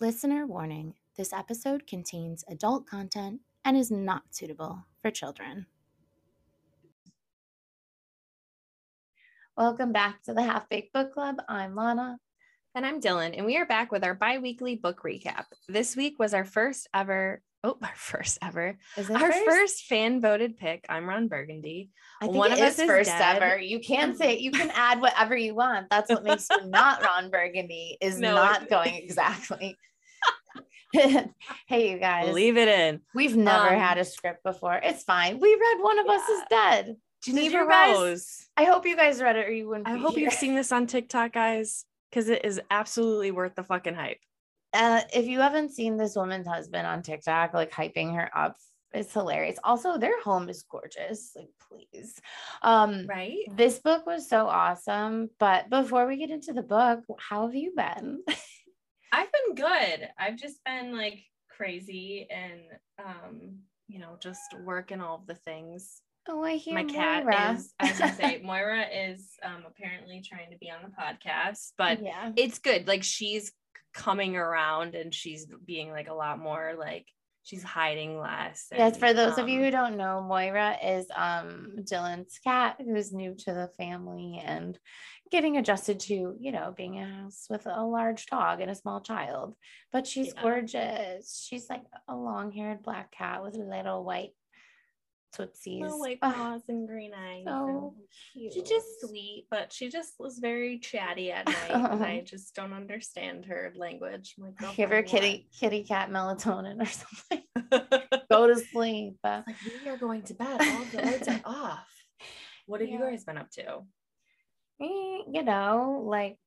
Listener warning this episode contains adult content and is not suitable for children. Welcome back to the Half Baked Book Club. I'm Lana. And I'm Dylan, and we are back with our bi weekly book recap. This week was our first ever, oh, our first ever, our first? first fan voted pick. I'm Ron Burgundy. I think one of us first dead. ever. You can say you can add whatever you want. That's what makes you not Ron Burgundy is No, not going exactly. hey, you guys. Leave it in. We've never Um, had a script before. It's fine. We read one of us is dead. Jeneva guys- Rose. I hope you guys read it or you wouldn't. I hope here. you've seen this on TikTok, guys, because it is absolutely worth the fucking hype. Uh, if you haven't seen this woman's husband on TikTok, like hyping her up, it's hilarious. Also, their home is gorgeous. Like, please. Um, Right? this book was so awesome. But before we get into the book, how have you been? I've been good. I've just been like crazy and um, you know, just working all of the things. Oh, I hear My cat Moira. is I was gonna say Moira is um apparently trying to be on the podcast, but yeah. it's good. Like she's coming around and she's being like a lot more like she's hiding less. Yes, for those of you um, who don't know, Moira is um Dylan's cat who's new to the family and getting adjusted to, you know, being a house with a large dog and a small child. But she's Yeah. gorgeous. She's like a long-haired black cat with little white tootsies. little white paws and green and cute. She's just sweet, but she just was very chatty at night, and I just don't understand her language. I'm like, Give her "Girlfriend, kitty kitty cat melatonin or something. Go to sleep. Uh, like we are going to bed. All the lights are off. What have you guys been up to? You know, like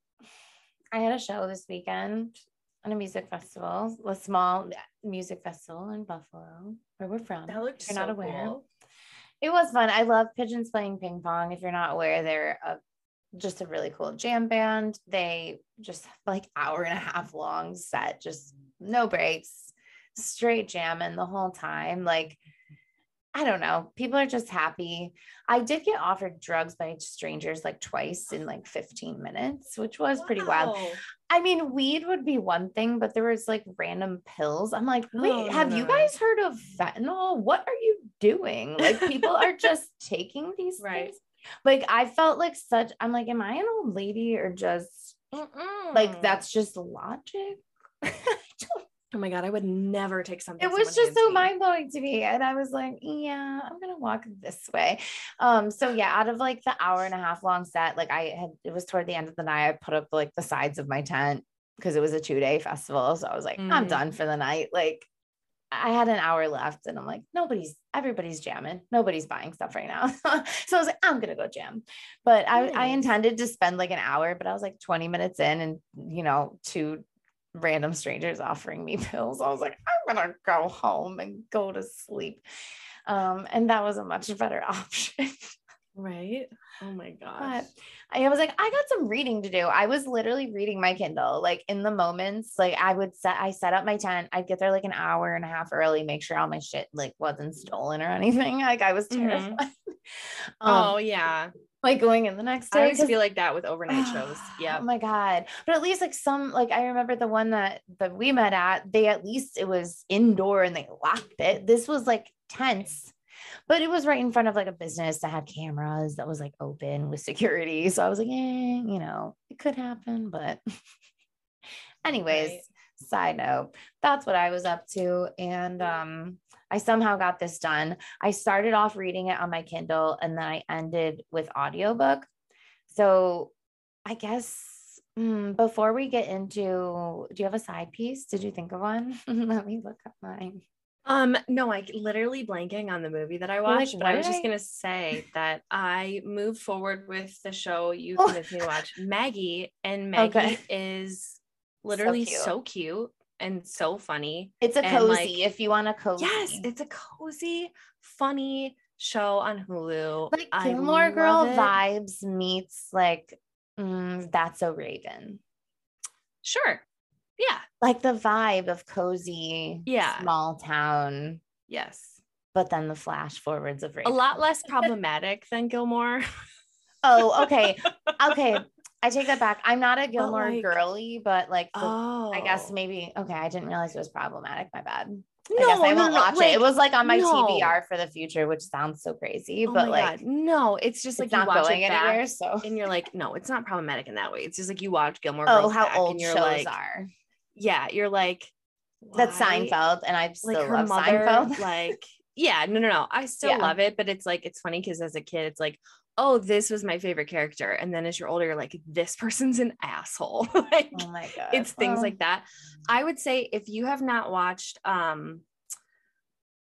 I had a show this weekend on a music festival, a small music festival in Buffalo, where we're from. That looked if you're so not aware. cool. It was fun. I love pigeons playing ping pong. If you're not aware, they're a, just a really cool jam band. They just like hour and a half long set, just no breaks, straight jamming the whole time. Like, I don't know. People are just happy. I did get offered drugs by strangers like twice in like 15 minutes, which was pretty wild. I mean, weed would be one thing, but there was like random pills. I'm like, wait, Oh, have no, you guys heard of fentanyl? What are you doing? Like, people are just taking these Right. things. Like, I felt like such. I'm like, am I an old lady or just Mm-mm. like that's just logic? I don't- Oh my god, I would never take something. it was just so mind blowing to me, and I was like, yeah, I'm gonna walk this way. Um, so yeah, out of like the hour and a half long set, like I had, it was toward the end of the night. I put up like the sides of my tent because it was a two day festival. So I was like, I'm Mhm. done for the night. Like I had an hour left and I'm like, nobody's, everybody's jamming. Nobody's buying stuff right now. so I was like, I'm going to go jam. But I, I intended to spend like an hour, but I was like 20 minutes in and, you know, two random strangers offering me pills. I was like, I'm going to go home and go to sleep. Um, and that was a much better option. Right? Oh my gosh. But I was like, I got some reading to do. I was literally reading my Kindle, like in the moments. Like I would set, I set up my tent. I'd get there like an hour and a half early, make sure all my shit like wasn't stolen or anything. Like I was Mhm. terrified. um, oh yeah. Like going in the next day. I always feel like that with overnight shows. Yeah. Oh my god! But at least like some like I remember the one that that we met at. They at least it was indoor and they locked it. This was like tense, but it was right in front of like a business that had cameras that was like open with security. So I was like, eh, you know, it could happen. But anyways, Right. side note, that's what I was up to, and um. I somehow got this done. I started off reading it on my Kindle and then I ended with audiobook. So I guess mm, before we get into, do you have a side piece? Did you think of one? Let me look up mine. Um, no, I literally blanking on the movie that I like, watched, but I was just gonna say that I moved forward with the show you Oh. convinced me to watch Maggie, and Maggie Okay. is literally cute. so cute and so funny. It's a cozy like, if you want a cozy. Yes, it's a cozy, funny show on Hulu. like Gilmore Girl it. vibes meets like mm, That's So Raven. Sure. Yeah. Like the vibe of cozy, Yeah. small town, Yes. but then the flash forwards of Raven. A lot less problematic than Gilmore. Oh, okay. Okay. I take that back. I'm not a Gilmore like- girly, but like the- Oh, I guess oh. maybe okay. I didn't realize it was problematic. My bad. I No, guess I no, won't no, watch like, it. It was like on my no. TBR for the future, which sounds so crazy, oh but like God. no, it's just like it's not going it anywhere. So and you're like, no, it's not problematic in that way. It's just like you watch Gilmore oh, Girls how old shows like, are. yeah, you're like, That's? Seinfeld, and I still Like love mother, Seinfeld. like, yeah, no, no, no. I still Yeah. love it, but it's like it's funny because as a kid, it's like, oh, this was my favorite character, and then as you're older, you're like, this person's an asshole. like, oh my god, it's things Well, like that. I would say if you have not watched um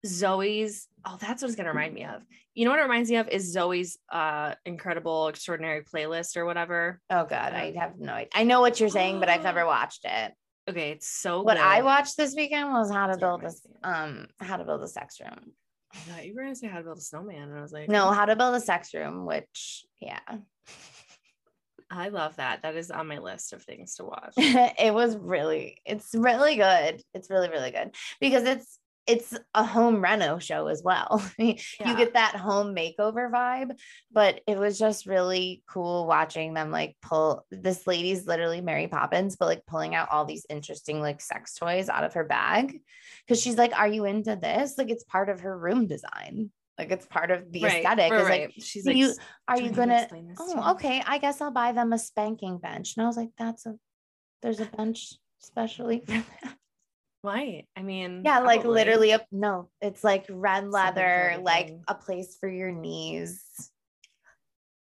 Zoey's, oh, that's what it's gonna remind me of. You know what it reminds me of is Zoey's uh incredible extraordinary playlist or whatever. Oh god, I have no idea. I know what you're saying, but I've never watched it. Okay, it's so What I watched this weekend was how to build this um how to build a sex room. I thought you were gonna say how to build a snowman, and I was like, No, hmm. how to build a sex room, which yeah. I love that. That is on my list of things to watch. it was really it's really good. It's really really good because it's it's a home reno show as well. you Yeah. get that home makeover vibe, but it was just really cool watching them like pull this lady's literally Mary Poppins, but like pulling out all these interesting like sex toys out of her bag. Cause she's like, Are you into this? Like it's part of her room design. Like it's part of the Right, aesthetic. right, Is like, right. she's like, you- are you to gonna to oh you?" okay i guess i'll buy them a spanking bench and i was like that's a there's a bench specially for that Why? I mean, yeah like literally a no it's like red leather like a place for your knees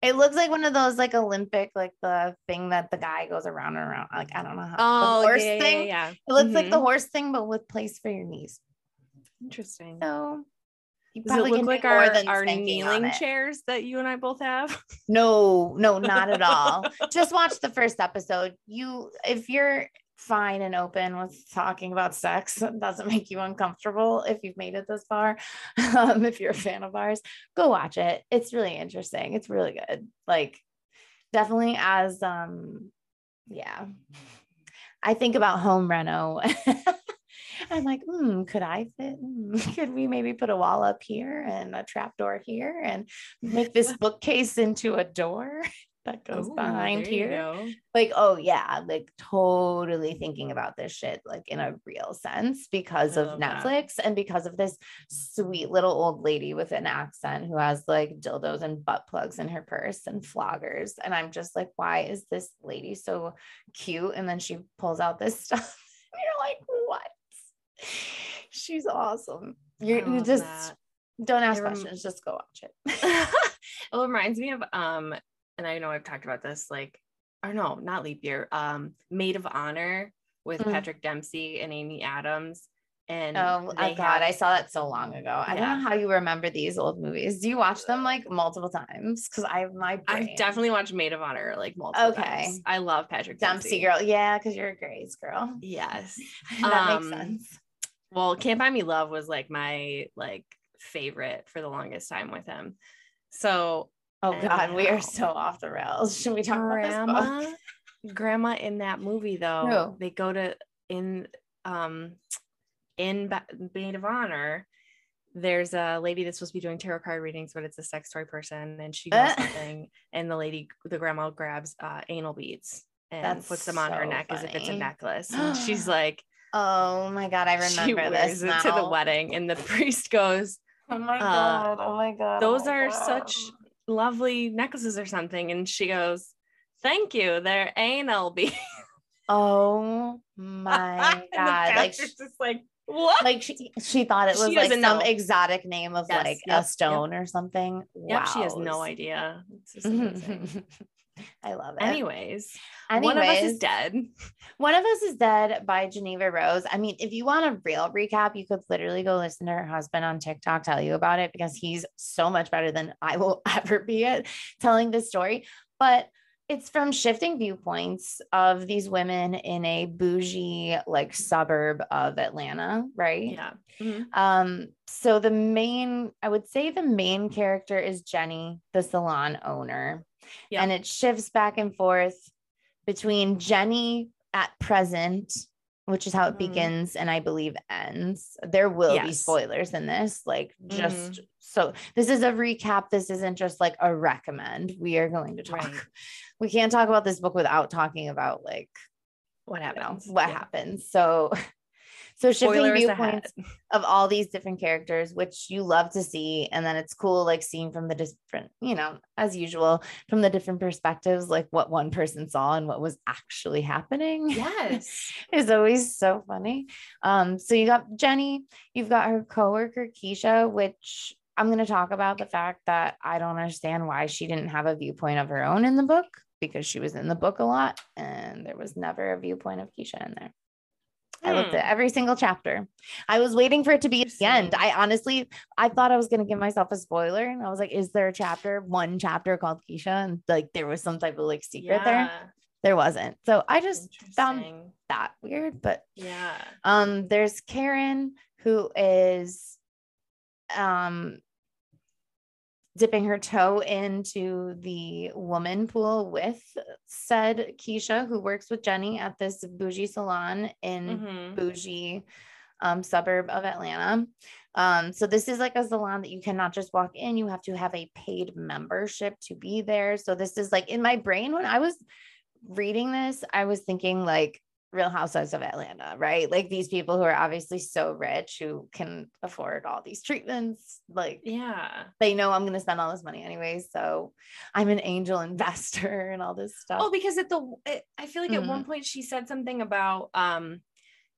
it looks like one of those like olympic like the thing that the guy goes around and around like i don't know how Oh, the horse yeah, yeah, thing yeah. it looks like the Mhm. horse thing but with place for your knees Interesting. so you Does it probably look like our, our kneeling chairs that you and I both have? No, no, not at all. Just watch the first episode. You, if you're fine and open with talking about sex, it doesn't make you uncomfortable if you've made it this far. Um, if you're a fan of ours, go watch it. It's really interesting. It's really good. Like, definitely as um, yeah. I think about home reno. I'm like, hmm, could I fit? Hmm, Could we maybe put a wall up here and a trap door here and make this bookcase into a door that goes Ooh, behind here? Like, oh yeah, like totally thinking about this shit like in a real sense because I of love that. Netflix and because of this sweet little old lady with an accent who has like dildos and butt plugs in her purse and floggers. And I'm just like, why is this lady so cute? And then she pulls out this stuff. And you're like, what? She's awesome. You're, you just that. don't ask rem- questions, just go watch it. it reminds me of um, and I know I've talked about this, like, or no, not leap year, um, Maid of Honor with Mm. Patrick Dempsey and Amy Adams. And Oh, oh God, have- I saw that so long ago. I don't know how you remember these old movies. Do you watch them like multiple times? Because I have my brain. I've definitely watched Maid of Honor like multiple Okay. times. I love Patrick Dempsey Dempsey. girl. Yeah, because you're a Grey's girl. Yes. that Um, makes sense. Well, Can't Buy Me Love was like my like favorite for the longest time with him. So Oh I God, we are so off the rails. Should we talk about this grandma, book? grandma in that movie though, Who? they go to in um in Ba- Maid of Honor. There's a lady that's supposed to be doing tarot card readings, but it's a sex toy person, and she does Uh. something, and the lady, the grandma, grabs uh, anal beads and That's puts them on her so neck as if it's a necklace, and she's like, Oh my God, I she remember wears this it now. to the wedding, and the priest goes, Oh my Uh, God. Oh my God. oh those my are God. such lovely necklaces or something, and she goes, thank you, they're anal beads. Oh my God. Like, pastor's just like, what? like she, she thought it She was like some know. exotic name of Yes, like yep, a stone or something. Yep, she has no idea. It's just amazing. I love it. Anyways, Anyways, one of us is dead. One of Us is Dead by Jeneva Rose. I mean, if you want a real recap, you could literally go listen to her husband on TikTok tell you about it because he's so much better than I will ever be at telling this story. But it's from shifting viewpoints of these women in a bougie, like suburb of Atlanta, right? Yeah. Mhm. Um, so the main, I would say the main character is Jenny, the salon owner. Yeah. And it shifts back and forth between Jenny at present which is how it Mhm. begins and I believe ends. There will be spoilers in this, like just Mhm. So this is a recap. This isn't just like a recommend. We are going to talk. Right. We can't talk about this book without talking about like What you know, happens? what Yeah. happens. So so shifting Spoilers viewpoints ahead. of all these different characters, which you love to see. And then it's cool, like seeing from the different, you know, as usual, from the different perspectives, like what one person saw and what was actually happening Yes. is always so funny. Um, so you got Jenny, you've got her coworker Keisha, which I'm going to talk about the fact that I don't understand why she didn't have a viewpoint of her own in the book because she was in the book a lot and there was never a viewpoint of Keisha in there. I looked Hmm. at every single chapter. I was waiting for it to be at the end. I honestly, I thought I was going to give myself a spoiler, and I was like, "Is there a chapter, one chapter called Keisha?" And like, there was some type of like secret there. Yeah. There wasn't. So I just found that weird. But Yeah. um, there's Karen who is um dipping her toe into the woman pool with said Keisha, who works with Jenny at this bougie salon in Mhm. bougie um, suburb of Atlanta. Um, so this is like a salon that you cannot just walk in, you have to have a paid membership to be there. So this is like in my brain when I was reading this, I was thinking like Real Housewives of Atlanta, right? Like these people who are obviously so rich who can afford all these treatments, like Yeah. they know I'm going to spend all this money anyway. So I'm an angel investor and all this stuff. Oh, because at the it, I feel like at Mhm. one point she said something about um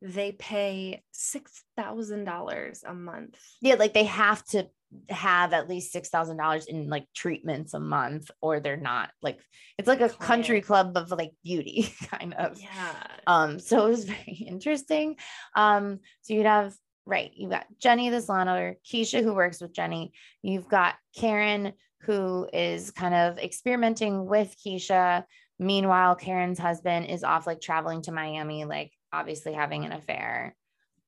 they pay six thousand dollars a month. yeah, like they have to have at least six thousand dollars in like treatments a month, or they're not like it's like a country club of like beauty kind of. Yeah. Um, so it was very interesting. Um, so you'd have right, you've got Jenny the salon owner, Keisha who works with Jenny. You've got Karen who is kind of experimenting with Keisha. Meanwhile, Karen's husband is off like traveling to Miami, like obviously having an affair.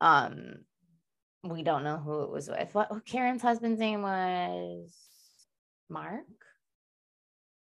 Um, we don't know who it was with. What Karen's husband's name was Mark?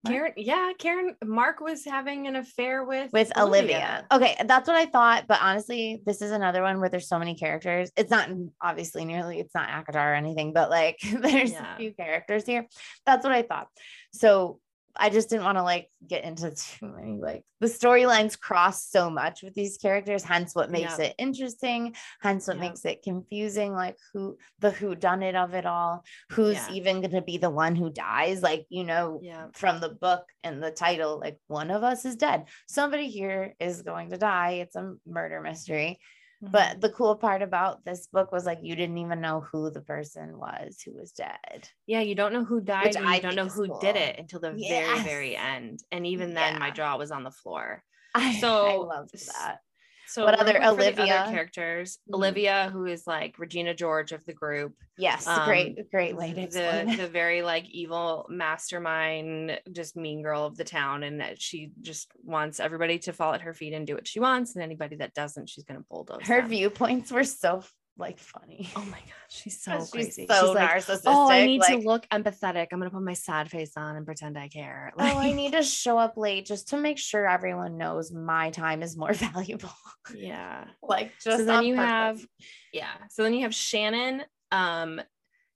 Mark? Karen, yeah, Karen Mark was having an affair with with Olivia. Okay, that's what I thought. But honestly, this is another one where there's so many characters. It's not obviously nearly, it's not ACOTAR or anything, but like there's Yeah. a few characters here. That's what I thought. So I just didn't want to like get into too many like the storylines cross so much with these characters, hence what makes Yeah. it interesting, hence what Yeah. makes it confusing, like who the who done it of it all, who's Yeah. even gonna be the one who dies, like you know, Yeah. from the book and the title, like one of us is dead. Somebody here is going to die. It's a murder mystery. Mm-hmm. But the cool part about this book was like you didn't even know who the person was who was dead. Yeah, you don't know who died and I you don't know who cool. did it until the very, Yes. very end. And even then my jaw was on the floor. I, I So, loved that. So What other- quick for the Olivia? other characters. Mhm. Olivia, who is like Regina George of the group. Yes, um, great, great lady. the the very like evil mastermind, just mean girl of the town, and that she just wants everybody to fall at her feet and do what she wants, and anybody that doesn't, she's gonna bulldoze. Her them. viewpoints were so like funny. Oh my god, she's so 'Cause crazy. She's so like, narcissistic. oh, I need like, to look empathetic. I'm gonna put my sad face on and pretend I care. Oh, I need to show up late just to make sure everyone knows my time is more valuable. yeah. like just so then you purpose. have yeah so then you have shannon um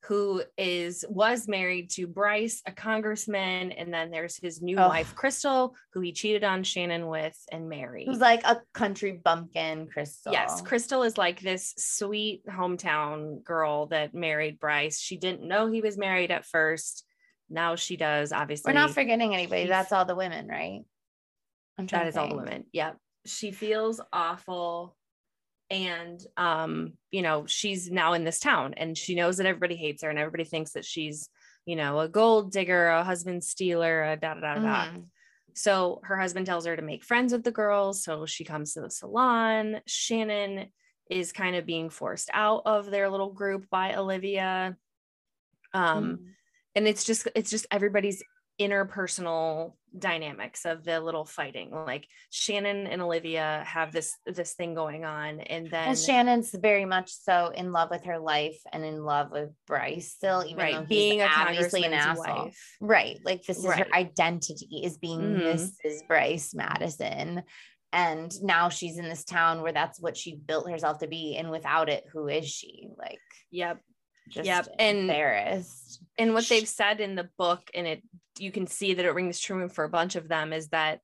who is was married to bryce a congressman and then there's his new Oh. wife crystal who he cheated on shannon with and married who's like a country bumpkin crystal. yes crystal is like this sweet hometown girl that married bryce she didn't know he was married at first now she does obviously We're not forgetting anybody. That's all the women, right? I'm trying that to is all the women yep she feels awful and um you know she's now in this town and she knows that everybody hates her and everybody thinks that she's you know a gold digger a husband stealer a da da da da Mhm. so her husband tells her to make friends with the girls so she comes to the salon shannon is kind of being forced out of their little group by olivia um Mhm. and it's just it's just everybody's interpersonal dynamics of the little fighting like shannon and olivia have this this thing going on and then And Shannon's very much so in love with her life and in love with Bryce still, even though right he's being a obviously an asshole. wife Right. Like this is Right. her identity is being Mhm. Mrs. Bryce Madison. and now she's in this town where that's what she built herself to be and without it who is she like Yep. just Yep, and- embarrassed And what they've said in the book, and it you can see that it rings true for a bunch of them, is that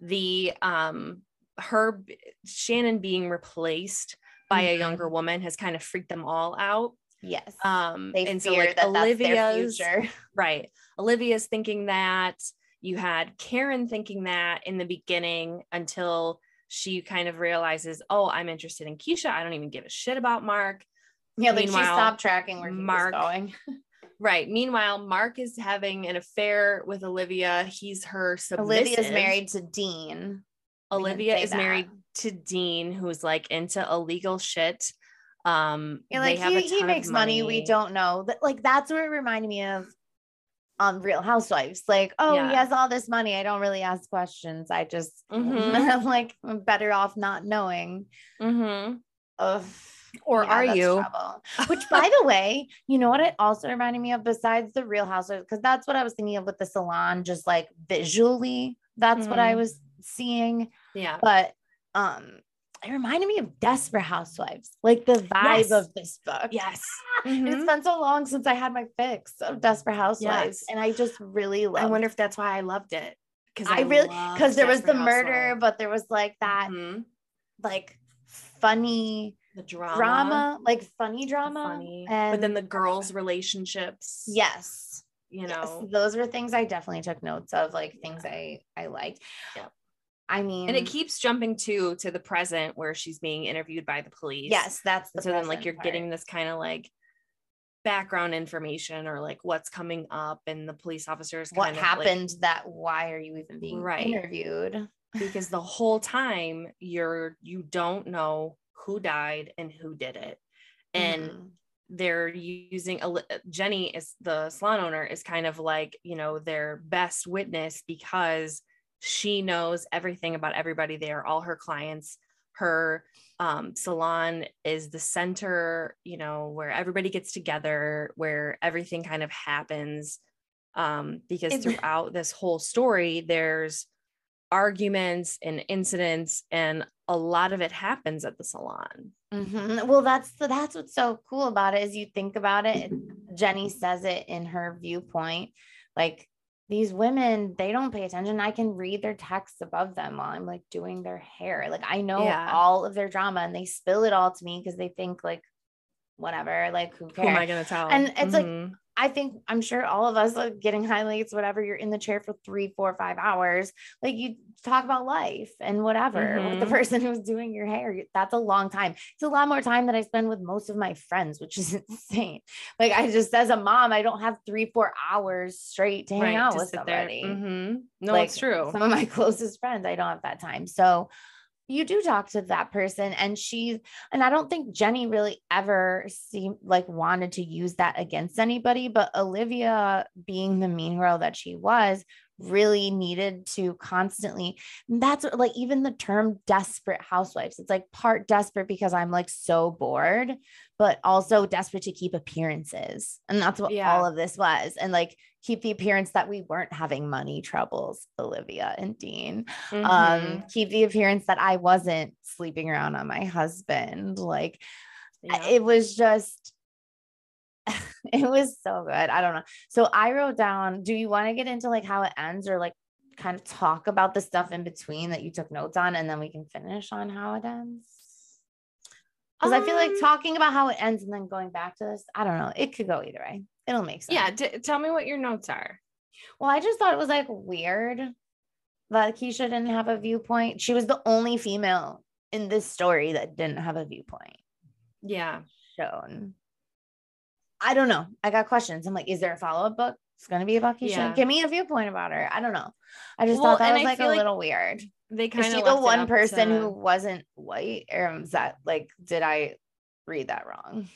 the um her Shannon being replaced by a Mhm. younger woman has kind of freaked them all out. yes Um they and so like that Olivia's right. Olivia's thinking that you had Karen thinking that in the beginning until she kind of realizes, oh, I'm interested in Keisha. I don't even give a shit about Mark. yeah like she stopped tracking where he Mark- was going Right. Meanwhile, Mark is having an affair with Olivia. He's her submissive. olivia's married to dean Olivia is that. married to Dean, who's like into illegal shit. Um, Yeah, they like he, he makes money. We don't know that. Like that's what it reminded me of on Real Housewives. Like, oh, he has all this money. I don't really ask questions. I just, Mhm. I'm like, I'm better off not knowing. Mm-hmm. Of Or are you? trouble. Which, by the way, you know what it also reminded me of besides the Real Housewives, because that's what I was thinking of with the salon, just like visually. That's what I was seeing. Yeah. But um, it reminded me of Desperate Housewives, like the vibe Yes. of this book. Yes. It's Mhm. been so long since I had my fix of Desperate Housewives, Yes. and I just really love. I wonder if that's why I loved it. Because I really because there was the murder, but there was like that like funny the drama, drama, like funny drama, funny, and but then the girls' relationships. yes, you yes, know, those were things I definitely took notes of, like things I I liked. Yep. I mean, and it keeps jumping to to the present where she's being interviewed by the police. yes, that's the so then like you're part. getting this kind of like background information or like what's coming up and the police officers what kind of, like- happened that why are you even being Right. interviewed because the whole time you're you don't know who died and who did it. And Mhm. they're using a jenny is the salon owner is kind of like you know their best witness because she knows everything about everybody there all her clients. Her um, salon is the center you know where everybody gets together where everything kind of happens. Um, because throughout this whole story there's arguments and incidents and a lot of it happens at the salon Mhm. Well, that's the, that's what's so cool about it is you think about it. Jenny says it in her viewpoint, like these women, they don't pay attention. I can read their texts above them while I'm like doing their hair. Like I know Yeah. all of their drama, and they spill it all to me because they think like, whatever, like who who am i going to tell And it's like, Mhm. I think I'm sure all of us like getting highlights, whatever. You're in the chair for three, four, five hours. Like you talk about life and whatever with the person who's doing your hair. That's a long time. It's a lot more time than I spend with most of my friends, which is insane. Like I just, as a mom, I don't have three, four hours straight to hang right out to with somebody. Mhm. no Like, it's true Some of my closest friends, I don't have that time. So you do talk to that person and she and I don't think Jenny really ever seemed like wanted to use that against anybody, but Olivia being the mean girl that she was really needed to constantly that's what, like even the term desperate housewives it's like part desperate because i'm like so bored but also desperate to keep appearances and that's what Yeah. all of this was and like keep the appearance that we weren't having money troubles olivia and dean Mhm. um keep the appearance that i wasn't sleeping around on my husband like Yeah. it was just it was so good. I don't know. So i wrote down do you want to get into like how it ends or like kind of talk about the stuff in between that you took notes on and then we can finish on how it ends? Because i feel like Um, talking about how it ends and then going back to this i don't know. It could go either way. It'll make sense. yeah tell me what your notes are. Well i just thought it was like weird that keisha didn't have a viewpoint. She was the only female in this story that didn't have a viewpoint yeah. shown. I don't know. I got questions. I'm like, is there a follow up book? It's gonna be about Keisha. Yeah. Give me a viewpoint about her. I don't know. I just Well, thought that was like a like little weird. they kind of the one person who wasn't white, or is that like, did I read that wrong?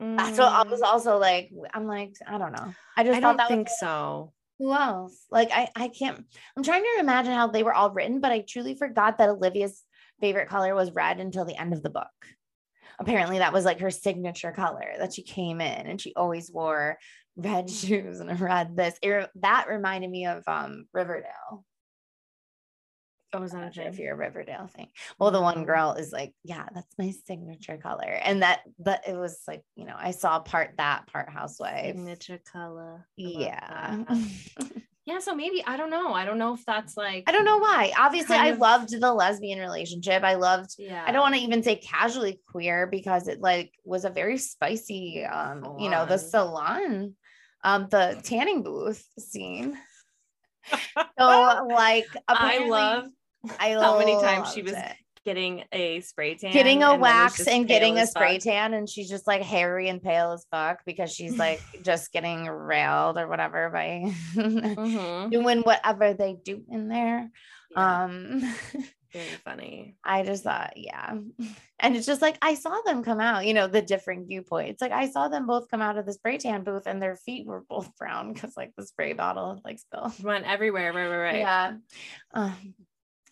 That's what I was also like. I'm like, I don't know. I just Mm. I thought don't that think was so who else? Like, I I can't. I'm trying to imagine how they were all written, but I truly forgot that Olivia's favorite color was red until the end of the book. Apparently, that was like her signature color that she came in, and she always wore red shoes and a red this. It, that reminded me of um Riverdale. Oh, was I'm that a if you're a Riverdale thing. Well, the one girl is like, yeah, that's my signature color. And that that it was like, you know, I saw part that, part housewife. Signature color. I Yeah. Yeah. So maybe I don't know. I don't know if that's like I don't know why. Obviously, I of- loved the lesbian relationship. I loved Yeah. I don't want to even say casually queer because it like was a very spicy um, you know, the salon, um, the tanning booth scene. So like I love I how many times she was it. Getting a spray tan, getting a wax and getting a spray fuck. tan and she's just like hairy and pale as fuck because she's like just getting railed or whatever by Mhm. doing whatever they do in there Yeah, um very funny. i just thought yeah and it's just like i saw them come out you know the different viewpoints like i saw them both come out of the spray tan booth and their feet were both brown because like the spray bottle like spilled Went everywhere. Right, right, right. yeah um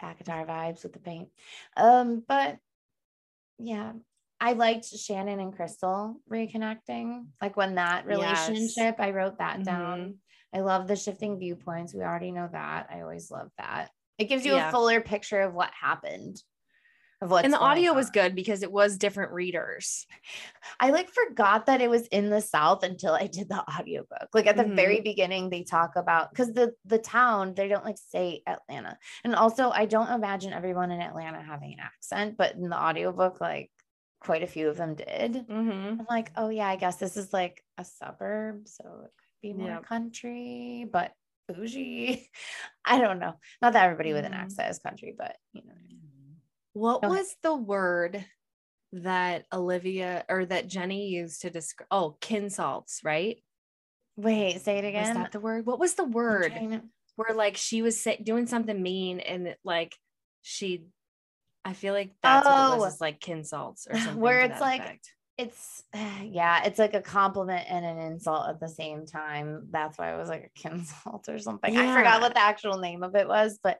ACOTAR vibes with the paint um but yeah i liked shannon and crystal reconnecting like when that Yes. relationship i wrote that down Mhm. i love the shifting viewpoints we already know that i always love that it gives you Yeah. a fuller picture of what happened of what and the audio was good because it was different readers. I like forgot that it was in the South until I did the audiobook. Like at the Mhm. very beginning, they talk about because the the town they don't like say Atlanta, and also I don't imagine everyone in Atlanta having an accent, but in the audiobook, like quite a few of them did. Mm-hmm. I'm like, oh yeah, I guess this is like a suburb, so it could be more Yep. country, but bougie. I don't know. Not that everybody with an Mhm. accent is country, but you know. What was the word that Olivia or that Jenny used to describe? Oh, kinsalts, right? Wait, say it again. that the word? What was the word to- where like she was say, doing something mean and like she? I feel like that's what it Oh. was. Is like kinsalts or something. Where it's like- effect. it's yeah, it's like a compliment and an insult at the same time. That's why it was like a kinsult or something. I forgot what the actual name of it was, but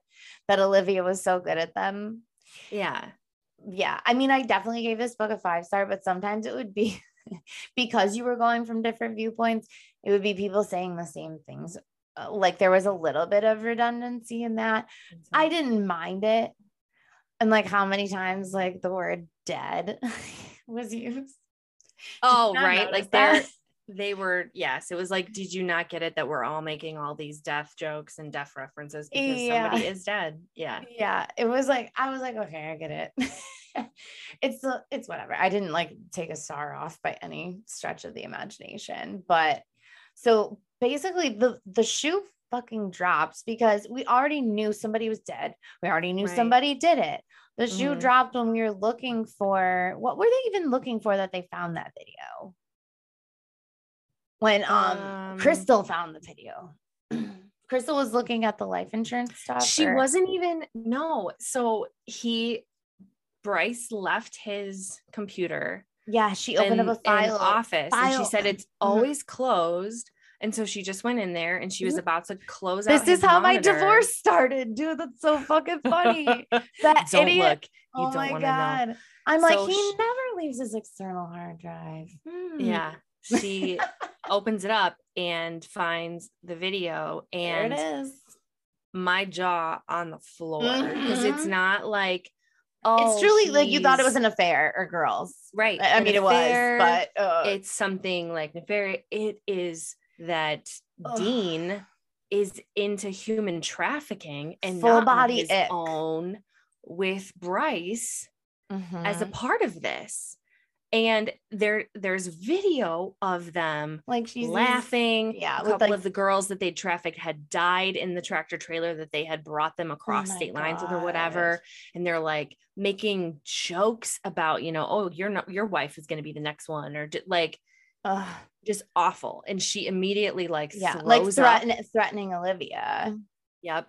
that Olivia was so good at them. Yeah, Yeah, I mean, I definitely gave this book a five star, but sometimes it would be because you were going from different viewpoints, it would be people saying the same things. Uh, Like there was a little bit of redundancy in that. I didn't mind it. And like how many times like the word dead was used. Oh, right. Like that? They're were yes. It was like, did you not get it that we're all making all these death jokes and death references because Yeah. somebody is dead? Yeah. yeah it was like i was like okay i get it it's it's whatever i didn't like take a star off by any stretch of the imagination but so basically the the shoe fucking drops because we already knew somebody was dead we already knew Right. somebody did it the shoe Mhm. dropped when we were looking for what were they even looking for that they found that video when um, Um, crystal found the video crystal was looking at the life insurance stuff She or- wasn't even no. So he Bryce left his computer Yeah, she opened in, up a file. office and she said it's Mhm. always closed. And so she just went in there and she was Mhm. about to close out. This is how my divorce started, dude. That's so fucking funny. That don't idiot. look. You oh don't my to know. god. I'm like, he never leaves his external hard drive. Hmm. Yeah. She opens it up and finds the video There it and my jaw on the floor because it's Mhm. not like oh it's truly like you thought it was an affair or girls. right. I I an mean, it was, but uh, it's something like nefarious. It is that Ugh. Dean is into human trafficking and Full body his ick. own with Bryce as a mhm. part of this. And there, there's video of them like she's laughing. yeah, a couple like- of the girls that they'd trafficked had died in the tractor trailer that they had brought them oh across Oh state lines with or whatever. And they're like making jokes about, you know, oh, you're not your wife is going to be the next one, or like Ugh, just awful. And she immediately like yeah, like threaten, threatening Olivia. Yep.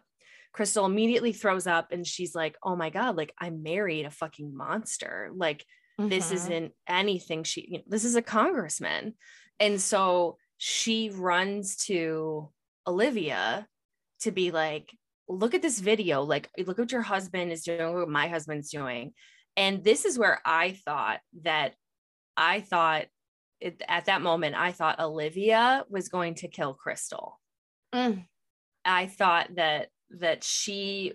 Crystal immediately throws up and she's like, oh my God, like I married a fucking monster. Like this Mhm. isn't anything she you know, this is a congressman. And so she runs to olivia to be like look at this video. Like look what your husband is doing. What my husband's doing. And this is where i thought that i thought it, at that moment i thought olivia was going to kill crystal. Mm. i thought that that she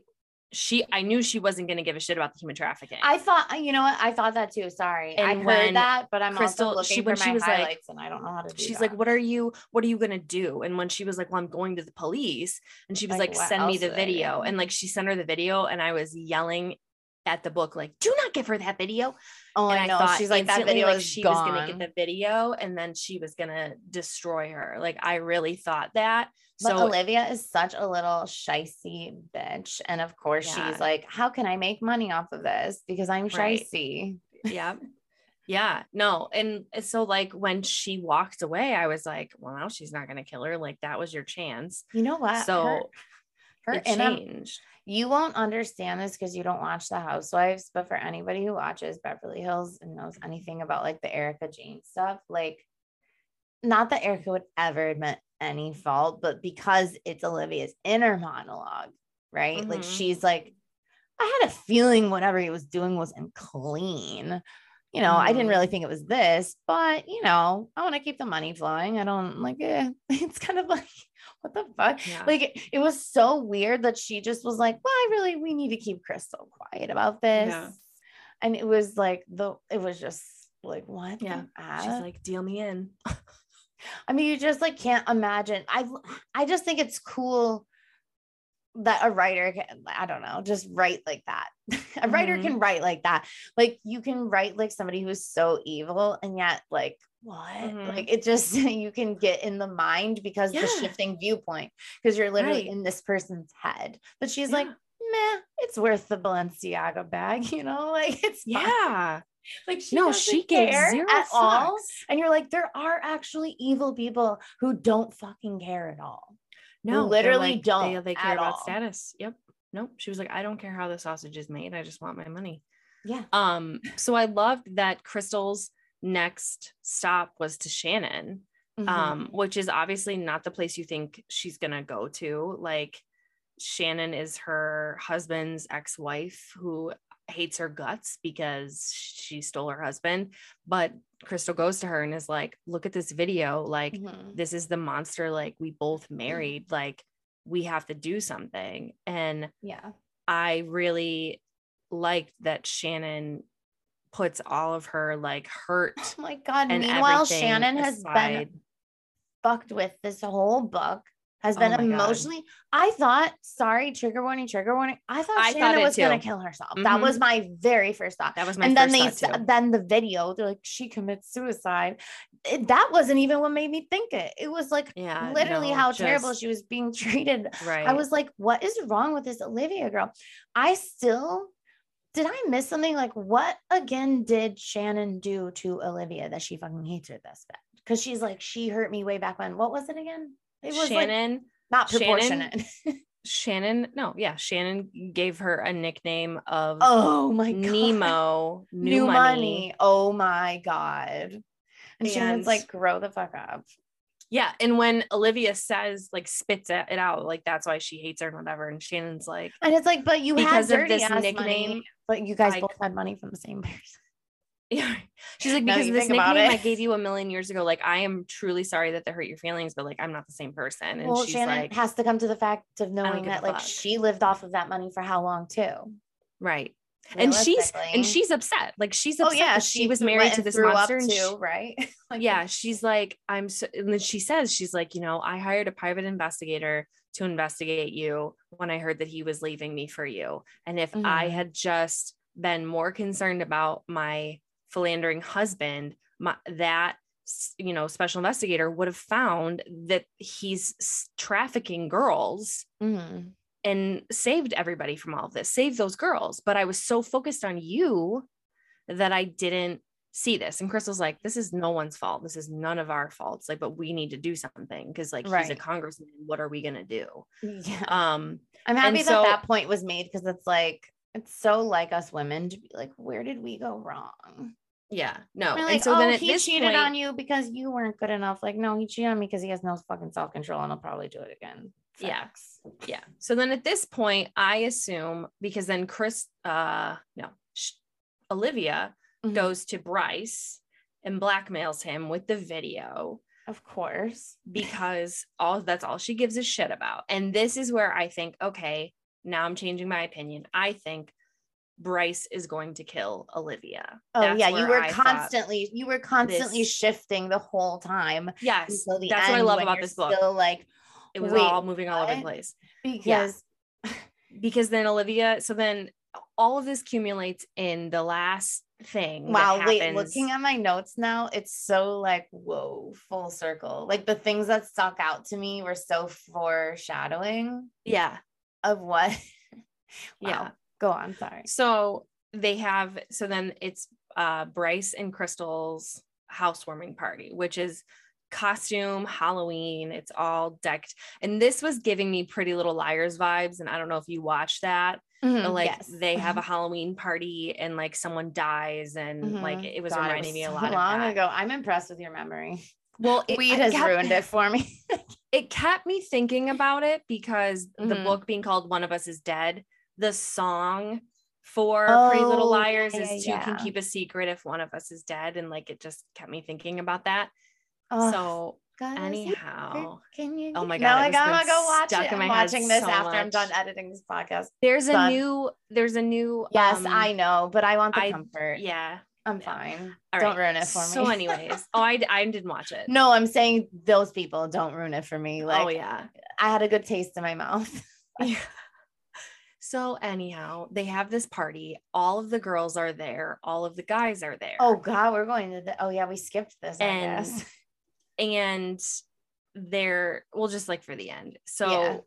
she I knew she wasn't gonna give a shit about the human trafficking. I thought, uh, you know what? I thought that too. Sorry. I heard that, but I'm Crystal- also she- when for she my was like- and I don't know how to do she's that. like, What are you what are you gonna do? And when she was like, Well, I'm going to the police, and she was Like, like, send me the video. And like she sent her the video, and I was yelling at the book, like, do not give her that video. Oh, and I know. thought She's like, that video like she gone. was gonna get the video and then she was gonna destroy her. Like I really thought that. But So Olivia is such a little shicey bitch. And of course, Yeah. she's like, How can I make money off of this? Because I'm Right. shicey. yeah. Yeah, no. And so like when she walked away, I was like, well, now she's not gonna kill her. Like that was your chance. You know what? So her it and I'm- changed. you won't understand this because you don't watch The Housewives, but for anybody who watches Beverly Hills and knows anything about like the Erika Jayne stuff, like not that Erika would ever admit any fault, but because it's Olivia's inner monologue, right? Like Mhm. she's like, I had a feeling whatever he was doing wasn't clean. You know, I didn't Mhm. really think it was this, but you know, I want to keep the money flowing. I don't like it. It's kind of like, what the fuck? Yeah. Like it, was so weird that she just was like, Well, I really we need to keep Crystal quiet about this. Yeah. And it was like the it was just like what? Yeah. She's like, deal me in. I mean, you just like can't imagine. I I just think it's cool that a writer can, I don't know, just write like that. a writer Mhm. can write like that. Like you can write like somebody who's so evil and yet like what? Mhm. Like it just you can get in the mind because the shifting viewpoint because you're literally Right. in this person's head. But she's Yeah. like, meh, it's worth the Balenciaga bag, you know? Like it's fine. Yeah. Like she no, she gave care zero at all. And you're like, there are actually evil people who don't fucking care at all. No, literally like- don't They, they care about all. status. Yep. Nope. She was like, I don't care how the sausage is made. I just want my money. Yeah. Um, so I loved that Crystal's next stop was to Shannon, Mm-hmm. um, which is obviously not the place you think she's gonna go to. Like Shannon is her husband's ex-wife who hates her guts because she stole her husband. But Crystal goes to her and is like, look at this video. Like, Mhm. this is the monster like we both married like we have to do something and yeah. i really liked that shannon puts all of her like hurt Oh my God. and Meanwhile, Shannon has been fucked with this whole book, has been Oh my God. emotionally. I thought, sorry, trigger warning, trigger warning. I thought I Shannon it was gonna kill herself. That Mhm. was my very first thought. that was my and then they thought too. then the video they're like she commits suicide It- that wasn't even what made me think it it was like yeah literally no, how terrible she was being treated right I was like, what is wrong with this Olivia girl? I still did I miss something? Like, what again did Shannon do to Olivia that she fucking hates her this bad? Because she's like, she hurt me way back when. What was it again? It was like shannon not Shannon- proportionate. shannon no yeah shannon gave her a nickname of oh my god. nemo New, money. Oh my god. And Shannon's like, grow the fuck up. Yeah. And when Olivia says, like, spits it it out, like, that's why she hates her and whatever. And Shannon's like, And it's like, but you because had of this nickname. money, but you guys I- both had money from the same person. Yeah. She's like, because this nickname I gave you a million years ago, like, I am truly sorry that that hurt your feelings, but like, I'm not the same person. And well, she's Shannon like, has to come to the fact of knowing that like fuck. she lived off of that money for how long too. right. And she's and she's upset. Like she's oh upset yeah, that she, was married to this threw monster. and too, she- right? Like, yeah, she's like, I'm so, and then she says, she's like, you know, I hired a private investigator to investigate you when I heard that he was leaving me for you. And if I Mhm. had just been more concerned about my philandering husband, my, that, you know, special investigator would have found that he's trafficking girls Mhm. and saved everybody from all of this, saved those girls. But I was so focused on you that I didn't see this. And Crystal's like, this is no one's fault. This is none of our faults. Like, but we need to do something because like he's a congressman. What are we gonna do? yeah. Um, I'm happy that so- that point was made because it's like it's so like us women to be like, where did we go wrong? yeah, no. We're and like, so oh, then at he this cheated point, on you because you weren't good enough. Like, no, he cheated on me because he has no fucking self control and he'll probably do it again. Yeah. Facts. yeah. So then at this point, I assume because then Chris, uh, no, sh- Olivia Mhm. goes to Bryce and blackmails him with the video. Of course. because all that's all she gives a shit about. And this is where I think, okay, now I'm changing my opinion. I think Bryce is going to kill Olivia. Oh That's yeah, you were I constantly you were constantly this- shifting the whole time Yes, that's what I love about this book. Still like it was all moving all over the place. because Because then Olivia, so then all of this accumulates in the last thing. wow, wait, looking at my notes now, it's so like whoa, full circle. Like the things that stuck out to me were so foreshadowing yeah, of what. wow. yeah. Go on, sorry. So they have so then it's uh Bryce and Crystal's housewarming party, which is costume Halloween. It's all decked. And this was giving me pretty little liars vibes. And I don't know if you watched that. but, Mhm, like yes. they have a Halloween party and like someone dies and like Mhm. it was God, reminding me a lot of long that. ago. I'm impressed with your memory. Well, it, Weed I has kept- ruined it for me. It kept me thinking about it because the Mhm. book being called One of Us is Dead, the song for Pretty Little Oh, Liars yeah, is yeah, can keep a secret if one of us is dead. And like it just kept me thinking about that. Oh, so anyhow, Can you? Oh my God, it I was gotta go watch it. I'm watching this so after I'm done editing this podcast. there's a new there's a new Yes, um, I know, but I want the I- comfort. yeah. I'm fine. All don't right. ruin it for me. So, anyways, oh, I I didn't watch it. no, I'm saying those people don't ruin it for me. Like oh yeah. I had a good taste in my mouth. Yeah. So anyhow, they have this party. All of the girls are there. All of the guys are there. Oh God, we're going to the. Oh yeah, we skipped this. I And guess. and they're well, just like for the end. So,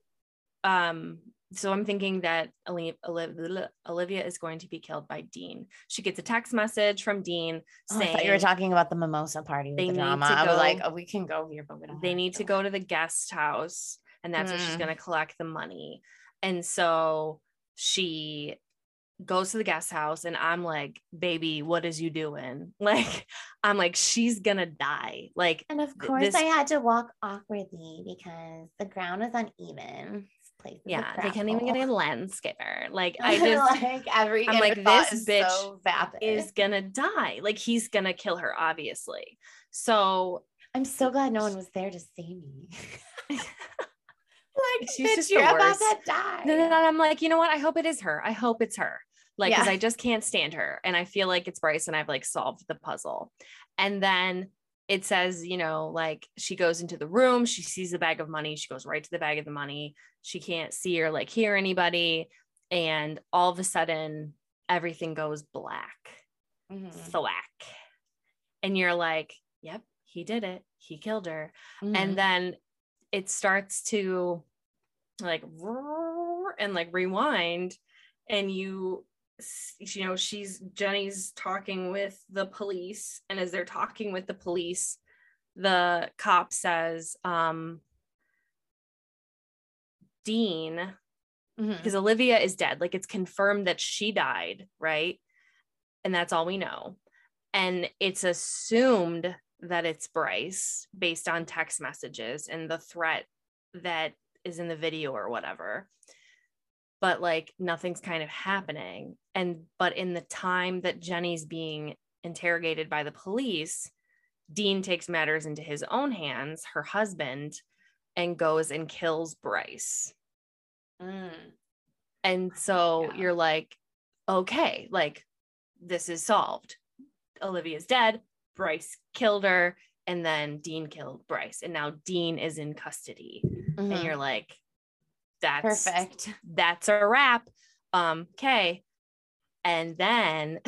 um, so I'm thinking that Olivia, is going to be killed by Dean. She gets a text message from Dean Oh, I saying thought you were talking about the mimosa party. They the need drama. to I was like, go- oh, we can go here, but we don't. they need to go to the guest house and that's where she's Mm. going to collect the money and so she goes to the guest house and i'm like baby what is you doing like i'm like she's gonna die like And of course, this- I had to walk awkwardly because the ground was uneven. This place is a yeah they can't even get a landscaper like i just like every. I'm like, this is bitch so vapid. is gonna die like he's gonna kill her obviously so I'm so glad no one was there to see me. like, She's bitch, just the you're about worst. to die. and then I'm like, you know what? I hope it is her. I hope it's her. Like, because Yeah. I just can't stand her. And I feel like it's Bryce and I've like solved the puzzle. And then it says, you know, like she goes into the room, she sees the bag of money, she goes right to the bag of the money. She can't see or like hear anybody. And all of a sudden, everything goes black, Mhm. thwack. And you're like, yep, he did it. He killed her Mhm. and then it starts to like and like rewind and you you know she's jenny's talking with the police and as they're talking with the police the cop says um dean Mhm. because olivia is dead like it's confirmed that she died right? And that's all we know. And it's assumed that it's bryce based on text messages and the threat that is in the video or whatever but like nothing's kind of happening and but in the time that jenny's being interrogated by the police dean takes matters into his own hands her husband and goes and kills bryce Mm. and so Yeah. you're like, okay, like this is solved. Olivia's dead. Bryce killed her. And then Dean killed Bryce. And now Dean is in custody. And Mhm. you're like, that's perfect. that's a wrap. Um, okay. And then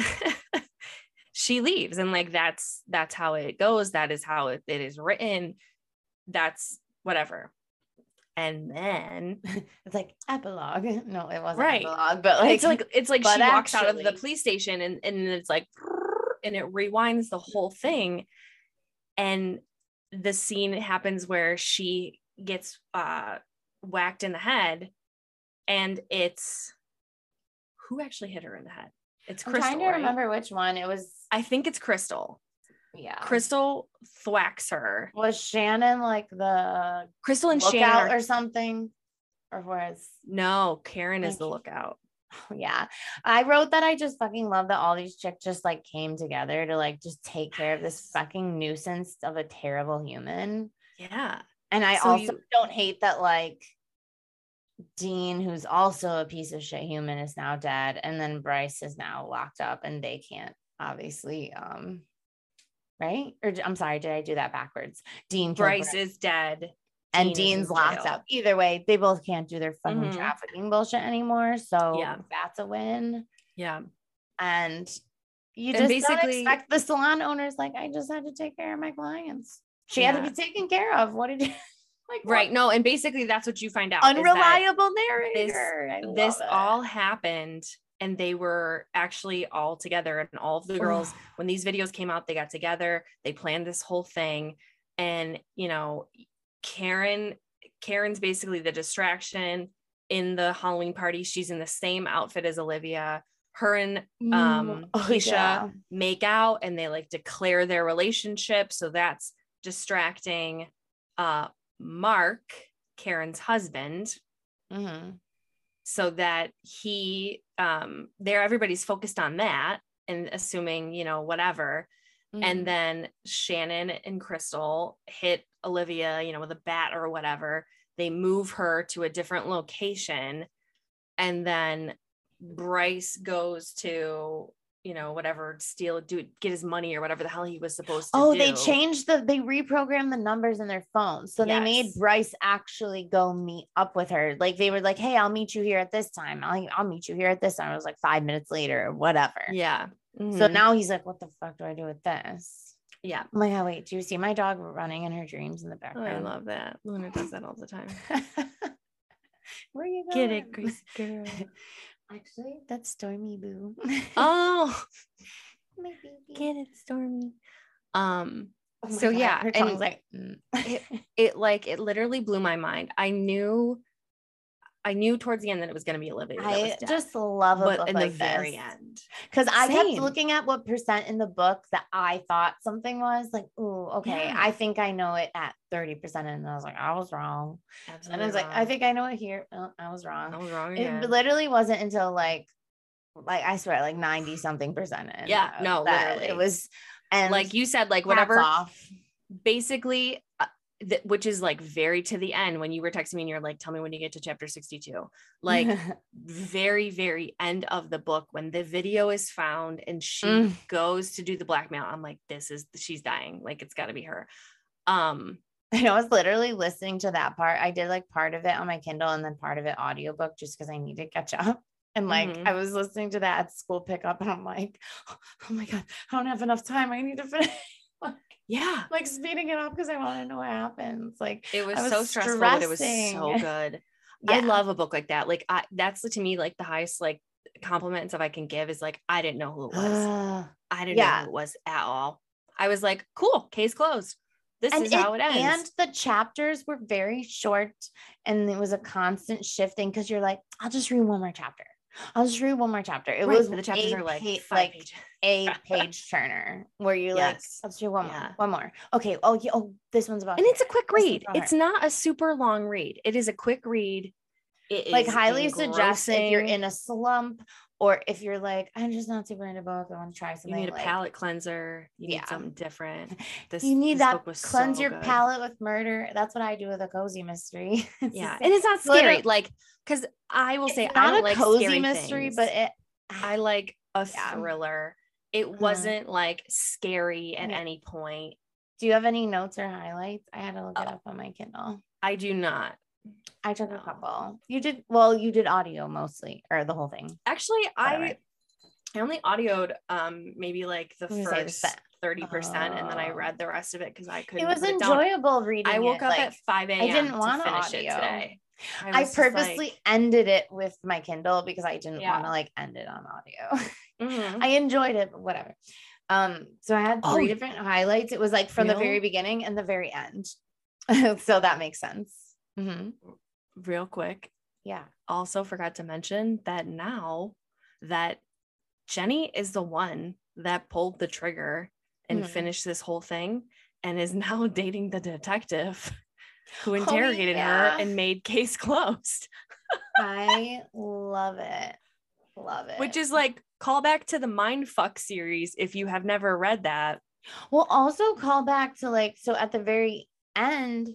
she leaves. And like that's that's how it goes. That is how it, it is written. That's whatever. And then It's like epilogue. No, it wasn't Right. epilogue, but like, it's like it's like she walks out of the police station and and it's like and it rewinds the whole thing and the scene happens where she gets uh whacked in the head and it's who actually hit her in the head? It's I'm crystal trying to right? remember which one. It was. i think it's crystal. Yeah, crystal thwacks her. Was Shannon like the crystal and shannon are, or something, or was no karen is the lookout. Oh, yeah. I wrote that I just fucking love that all these chicks just like came together to like just take care of this fucking nuisance of a terrible human. yeah And I So also you- don't hate that like Dean, who's also a piece of shit human, is now dead, and then Bryce is now locked up, and they can't obviously, um, right? Or I'm sorry, did I do that backwards? Dean, killed Bryce is dead. and Dean Dean's locked jail. up. Either way, they both can't do their fucking Mhm. trafficking bullshit anymore. So Yeah. that's a win. Yeah. And you And just basically- basically expect the salon owner's like, I just had to take care of my clients. She had to be taken care of. What did you like? what- Right. No, and basically that's what you find out. Unreliable narrator. Love this all happened and they were actually all together and all of the girls when these videos came out they got together they planned this whole thing and you know karen karen's basically the distraction in the halloween party she's in the same outfit as olivia her and um Mm, oh, keisha yeah. make out and they like declare their relationship so that's distracting uh mark karen's husband Mhm. so that he um there everybody's focused on that and assuming you know whatever Mhm. and then shannon and crystal hit olivia you know with a bat or whatever they move her to a different location and then bryce goes to you know whatever steal do get his money or whatever the hell he was supposed to Oh, do they changed the they reprogrammed the numbers in their phones. So they made Yes. Bryce actually go meet up with her. Like they were like, Hey, I'll meet you here at this time. I'll, I'll meet you here at this time. It was like five minutes later or whatever. yeah So Mhm. now he's like, What the fuck do I do with this? yeah I'm like, oh wait, do you see my dog running in her dreams in the Oh, i love that luna does that all the time Where you going? get it crazy girl Actually, that's Stormy Boo. oh My baby. get it stormy um Oh so God, yeah, and like mm. it like it literally blew my mind i knew i knew towards the end that it was going to be olivia I just love a but book in like the very this. end Because I kept looking at what percent in the book that I thought something was like, oh, okay, Yeah. I think I know it at 30%. And I was like, I was wrong. Absolutely And I was like, I think I know it here. Oh, I was wrong. i was wrong It literally wasn't until like, like I swear, like 90 something percent. Yeah, no, literally. It was, and like you said like whatever off. basically uh, th- which is like very to the end when you were texting me and you're like tell me when you get to chapter 62 like very very end of the book when the video is found and she Mm. goes to do the blackmail i'm like this is she's dying like it's got to be her um I was literally listening to that part. I did like part of it on my Kindle and then part of it audiobook just because I need to catch up. And like Mhm. I was listening to that at school pickup and I'm like, oh my God, I don't have enough time. I need to finish. Yeah like speeding it up because I want to know what happens. Like it was, was so stressful but it was so good yeah. i love a book like that like i that's to me like the highest like compliments of i can give is like i didn't know who it was. I didn't Yeah. know who it was at all. I was like, cool, case closed. This and is how it ends. And the chapters were very short and it was a constant shifting because you're like, I'll just read one more chapter. I'll just read one more chapter. It Right, was the chapters are like like pages. a page turner where like, Yes. let's do one Yeah. more, one more. Okay. Oh, yeah, oh, this one's about And it's a quick read. It's her. not a super long read. It is a quick read. It like highly suggest if you're in a slump or if you're like, I'm just not super into book. I want to try something. You need a like, palate cleanser. You need Yeah. something different. This you need this that book was cleanse so your good. palate with murder. That's what I do with a cozy mystery. Yeah, and it's not scary. Like, because I will say I don't a like cozy mystery, things. but it I like a Yeah. thriller. It Mhm. wasn't like scary at Yeah. any point. Do you have any notes or highlights? I had to look it Uh, up on my Kindle. I do not. I took a couple. You did well, you did audio mostly or the whole thing. Actually, Whatever. I I only audioed um maybe like the I was gonna say the first thirty percent, and then I Oh. read the rest of it because I couldn't. It was enjoyable reading. I woke it, up like, at five a.m. I didn't want to finish audio. it today. I, just purposely like, ended it with my Kindle because I didn't Yeah. want to like end it on audio. mhm. I enjoyed it, but whatever. Um, so I had three Oh. different highlights. It was like from the very beginning and the very end. so that makes sense. Mhm. real quick. Yeah. Also forgot to mention that now that Jenny is the one that pulled the trigger and Mhm. finished this whole thing, and is now dating the detective who Oh, interrogated yeah. her and made case closed. I love it. Love it. which is like call back to the mindfuck series if you have never read that We'll also call back to like so at the very end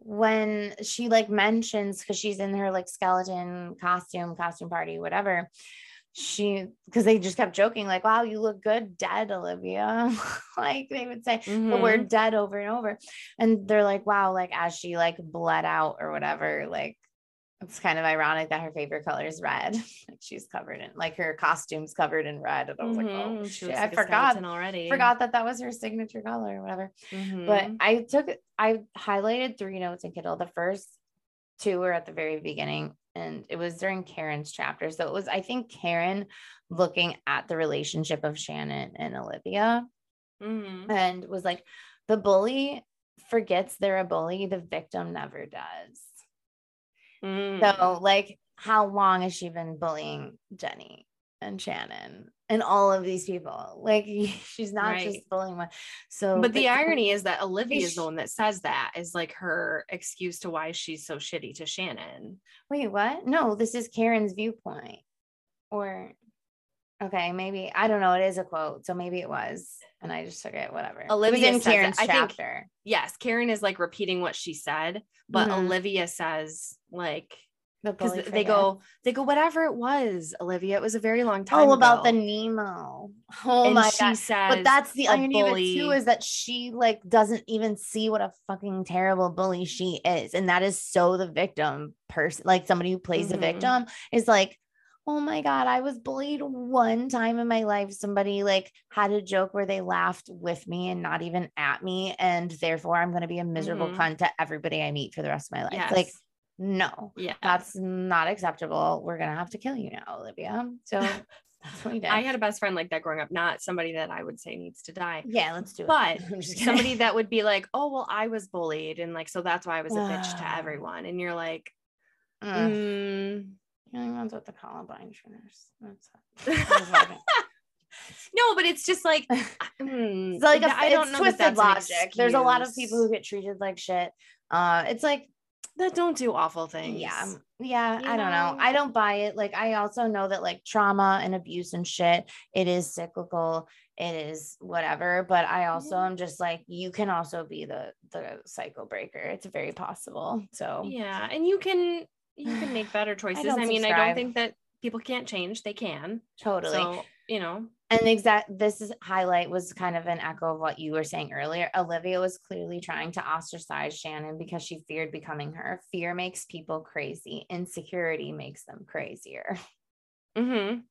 when she like mentions because she's in her like skeleton costume, costume party, whatever. She because they just kept joking, like, wow, you look good, dead, Olivia. like they would say the Mhm. word dead over and over. And they're like, wow, like as she like bled out or whatever, like it's kind of ironic that her favorite color is red. like she's covered in like her costume's covered in red. And I was like, Mhm. oh shit, looks I forgot. already. Forgot that that was her signature color or whatever. But Mhm. I took I highlighted three notes in Kindle. The first two were at the very beginning, and it was during Karen's chapter. So it was, I think, Karen looking at the relationship of Shannon and Olivia Mhm. and was like, the bully forgets they're a bully, the victim never does. Mm. So, like, how long has she been bullying Jenny and Shannon and all of these people? Like, she's not Right. just bullying one. So, But the irony is that Olivia is the one that says that is like her excuse to why she's so shitty to Shannon. Wait, what? No, this is Karen's viewpoint. Or okay, maybe I don't know. It is a quote, so maybe it was, and I just took it. Whatever. it Olivia was in says it. Karen's I think- Yes, Karen is like repeating what she said, but Mhm. Olivia says like because bully they go they go whatever it was, Olivia. It was a very long time. Oh, about the. Nemo. Oh and my she god. But that's the irony of it too is that she like doesn't even see what a fucking terrible bully she is. And that is so the victim person, like somebody who plays the Mhm. victim is like, oh my God, I was bullied one time in my life. Somebody like had a joke where they laughed with me and not even at me. And therefore I'm going to be a miserable Mhm. cunt to everybody I meet for the rest of my life. yes. Like, no, yeah. that's not acceptable. We're to have to kill you now, Olivia. So that's what we did. I had a best friend like that growing up, not somebody that I would say needs to die. yeah, let's do it. But just kidding. somebody that would be like, oh, well, I was bullied. And like, so that's why I was a bitch to everyone. And you're like, mm. Yeah, that's what the Columbine trimmers. That's that's what I no, but it's just like, mm, it's like a, I don't know. twisted logic. There's a lot of people who get treated like shit. Uh, it's like, that don't do awful things. yeah, yeah. You I don't know. I don't buy it. Like, I also know that like trauma and abuse and shit, it is cyclical. It is whatever. But I also am just like, you can also be the the cycle breaker. It's very possible. So Yeah. And you can, you can make better choices. I, don't mean, I don't think that people can't change. They can. totally. So, you know, and exact this is highlight was kind of an echo of what you were saying earlier olivia was clearly trying to ostracize shannon because she feared becoming her fear makes people crazy insecurity makes them crazier mhm.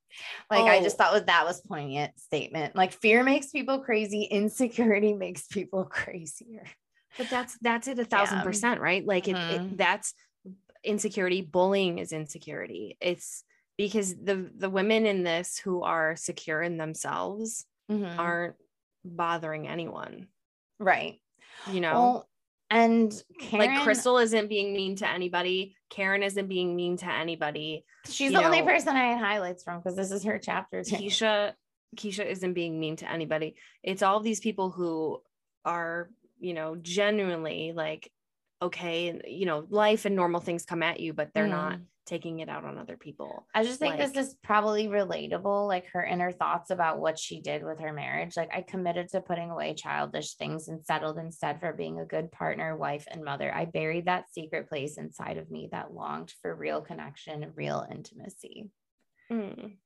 like i just Oh. thought was that was poignant statement like fear makes people crazy insecurity makes people crazier but that's, that's it a thousand Yeah. percent, right? Like it, Mhm. it, that's insecurity. Bullying is insecurity. It's because the, the women in this who are secure in themselves Mhm. aren't bothering anyone, right you know? well and Karen, like Crystal isn't being mean to anybody. Karen isn't being mean to anybody. she's you the only person i had highlights from because this is her chapter too. Keisha, Keisha isn't being mean to anybody. It's all these people who are, you know, genuinely like, okay, and you know, life and normal things come at you, but they're not Mhm. Taking it out on other people. I just think like- this is probably relatable, like her inner thoughts about what she did with her marriage. Like, I committed to putting away childish things and settled instead for being a good partner, wife, and mother. I buried that secret place inside of me that longed for real connection, real intimacy. Mm.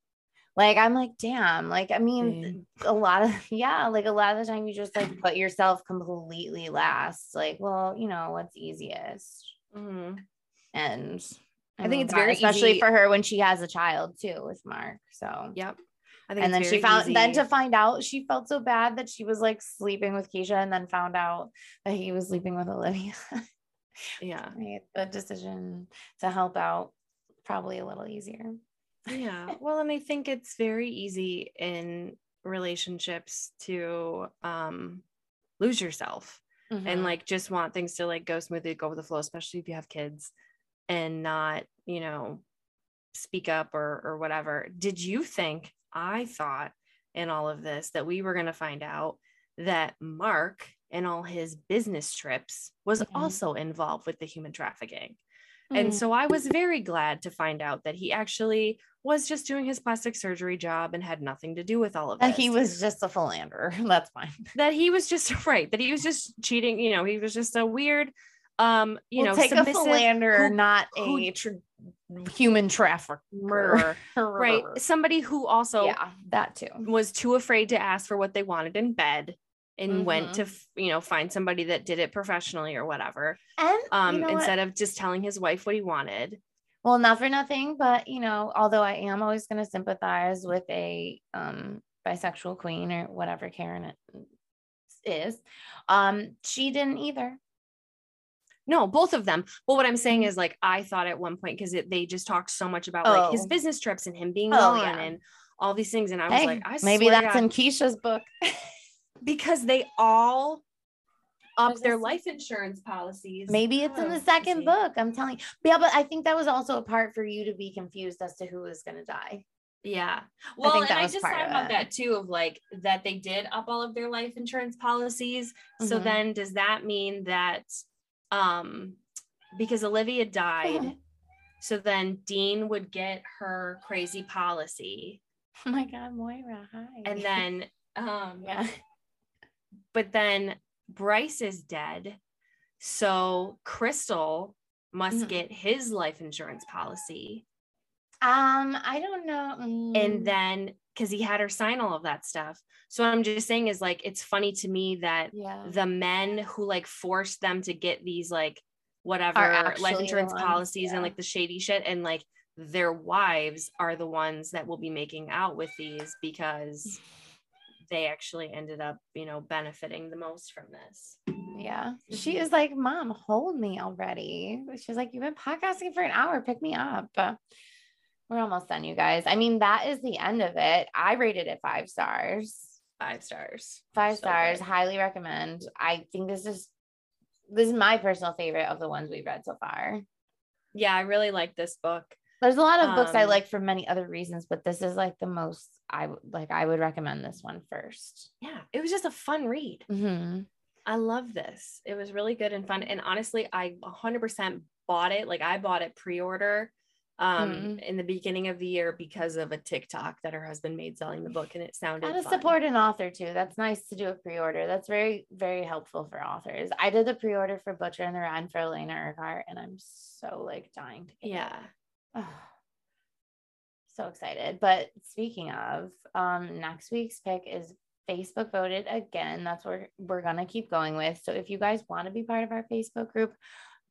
Like, I'm like, damn, like, I mean, Same. a lot of, yeah, like a lot of the time you just like put yourself completely last. Like, well, you know, what's easiest? Mhm. And I think it's very especially easy- for her when she has a child too with Mark. So Yep. I think and then she very found then to find out she felt so bad that she was like sleeping with Keisha and then found out that he was sleeping with Olivia. yeah. Made the decision to help out probably a little easier. yeah well and i think it's very easy in relationships to um lose yourself Mm-hmm. and like just want things to like go smoothly go with the flow especially if you have kids and not you know speak up or or whatever did you think i thought in all of this that we were going to find out that mark and all his business trips was Mhm. also involved with the human trafficking Mm. and so I was very glad to find out that he actually was just doing his plastic surgery job and had nothing to do with all of that this. he was just a philanderer. That's fine. that he was just right, that he was just cheating, you know, he was just a weird um, you We'll know, take a philanderer, who- not who- a tr- human trafficker. murderer, right? Somebody who also yeah, that too. was too afraid to ask for what they wanted in bed and went Mhm. to you know find somebody that did it professionally or whatever And um you know what? instead of just telling his wife what he wanted well, not for nothing, but you know, although I am always going to sympathize with a um bisexual queen or whatever Karen is um, she didn't either. No both of them but what i'm saying is like i thought at one point because they just talked so much about like his Oh. business trips and him being Oh, gone yeah. and all these things and i was Hey, like I maybe that's God, in Keisha's book. because they all up their life insurance policies Maybe it's in Oh, the second book. I'm telling you. Yeah, but I think that was also a part for you to be confused as to who was going to die. Yeah. Well, think and I just thought about it. that too of like that they did up all of their life insurance policies. So Mhm. then does that mean that um because Olivia died, so then Dean would get her crazy policy Oh my God, Moira. Hi. and then um yeah. but then Bryce is dead. So Crystal must Mhm. get his life insurance policy. Um, I don't know. Mm, and then because he had her sign all of that stuff so what i'm just saying is like it's funny to me that yeah. the men who like forced them to get these like whatever life insurance ones, policies yeah. and like the shady shit and like their wives are the ones that will be making out with these because they actually ended up you know benefiting the most from this Yeah. She is like, Mom, hold me already. She's like, You've been podcasting for an hour. Pick me up. We're almost done, you guys. I mean, that is the end of it. I rated it five stars. five stars Five So stars. good. Highly recommend. I think this is this is my personal favorite of the ones we've read so far. yeah i really like this book There's a lot of books I Um, like for many other reasons, but this is like the most I would like. I would recommend this one first. yeah it was just a fun read Mhm. I love this. It was really good and fun. And honestly, I 100% bought it. Like I bought it pre-order um Mhm. in the beginning of the year because of a TikTok that her husband made selling the book and it sounded How to fun. support an author too. That's nice to do a pre-order. That's very, very helpful for authors. I did the pre-order for Butcher and the Rhyme for Elena Urquhart, and I'm so like dying to get it. Yeah. Oh, so excited. But speaking of, um, next week's pick is Facebook voted again. That's where we're gonna keep going with. So if you guys want to be part of our Facebook group,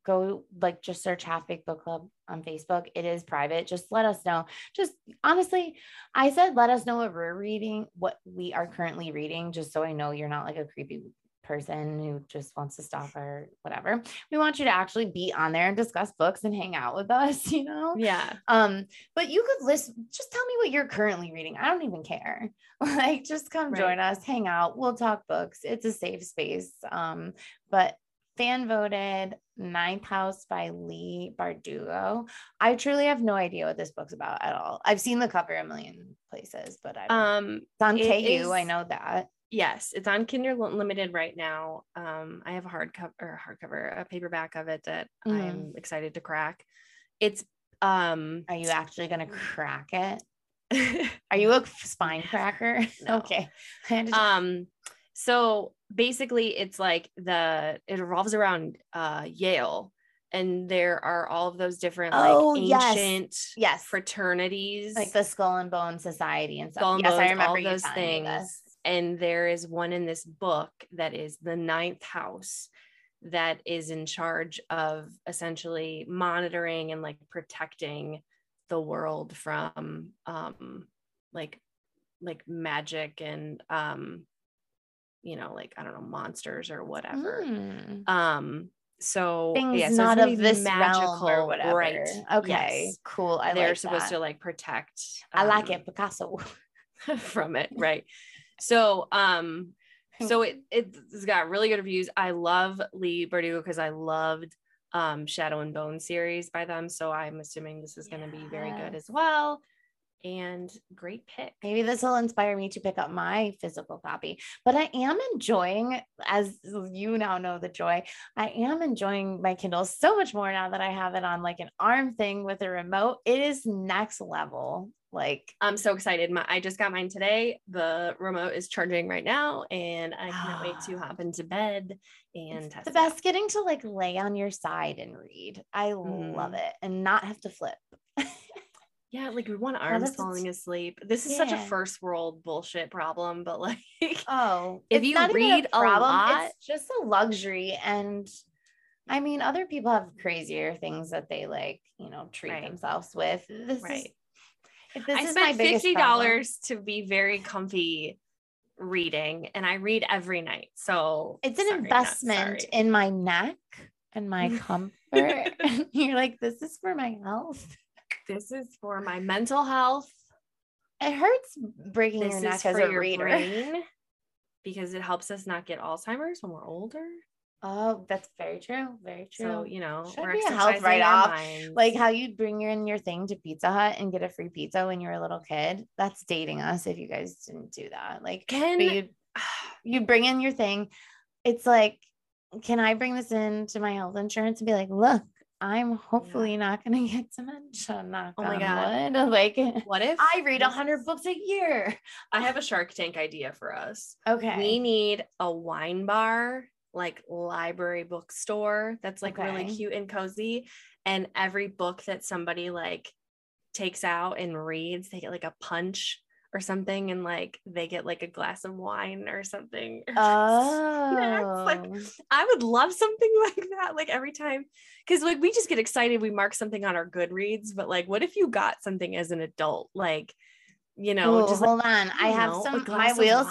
go like just search Half Baked Book Club on Facebook. It is private. Just let us know. Just honestly, I said let us know what we're reading, what we are currently reading, just so I know you're not like a creepy person who just wants to stalk or whatever. We want you to actually be on there and discuss books and hang out with us, you know? Yeah. Um, but you could list just tell me what you're currently reading. I don't even care. Like just come Right. join us, hang out, we'll talk books. It's a safe space. Um, but fan voted Ninth House by Leigh Bardugo. I truly have no idea what this book's about at all. I've seen the cover a million places, but I Um it's on it KU, I know that. yes, it's on Kindle Limited right now. Um I have a hardcover or hardcover, a paperback of it that Mhm. I'm excited to crack. It's um Are you actually gonna crack it? Are you a spine cracker? No. okay. I had to- um so basically it's like the it revolves around uh yale and there are all of those different Oh, like yes. ancient yes. fraternities like the skull and bone society and stuff. Skull and yes, I remember all those things and there is one in this book that is the ninth house that is in charge of essentially monitoring and like protecting the world from um like like magic and um you know like i don't know monsters or whatever Mm. um so Things yeah, so not of this realm or whatever. right Okay, yes. cool. I they're like supposed that. to like protect I like um, it, Picasso. from it right so um so it it's got really good reviews i love Leigh Bardugo because i loved um shadow and bone series by them so i'm assuming this is going to be very good as well and great pick Maybe this will inspire me to pick up my physical copy. But I am enjoying, as you now know the joy, I am enjoying my Kindle so much more now that I have it on like an arm thing with a remote. It is next level. Like I'm so excited. My, I just got mine today. The remote is charging right now, and I cannot wait to hop into bed and the it out. best getting to like lay on your side and read. I love Mhm. it and not have to flip. Yeah, like we want arms falling asleep. This is such a first world bullshit problem, but like Oh, If you not even read a lot- it's just a luxury. And I mean, other people have crazier things that they like, you know, treat Right. themselves with. This is Right. if this I is spent fifty dollars to be very comfy reading, and I read every night. So It's an sorry, investment in my neck and my comfort. and you're like, this is for my health. This is for my mental health. It hurts breaking This your neck as a reader. brain because it helps us not get Alzheimer's when we're older. Oh, that's very true. Very true. So you know, Should we're be a health write-off, minds. like how you'd bring your in your thing to Pizza Hut and get a free pizza when you were a little kid. That's dating us if you guys didn't do that. Like can you you bring in your thing. It's like, can I bring this in to my health insurance and be like, look, I'm hopefully not gonna get dementia. Knock Oh my God. wood. Like what if I read a hundred books a year. I have a Shark Tank idea for us. Okay. We need a wine bar, like library bookstore that's like really cute and cozy. And every book that somebody like takes out and reads, they get like a punch or something, and like they get like a glass of wine or something. Oh, like, I would love something like that. Like every time, because like we just get excited, we mark something on our Goodreads, but like, what if you got something as an adult? Like, you know, Ooh, just like, hold on. I have know, some my wheels.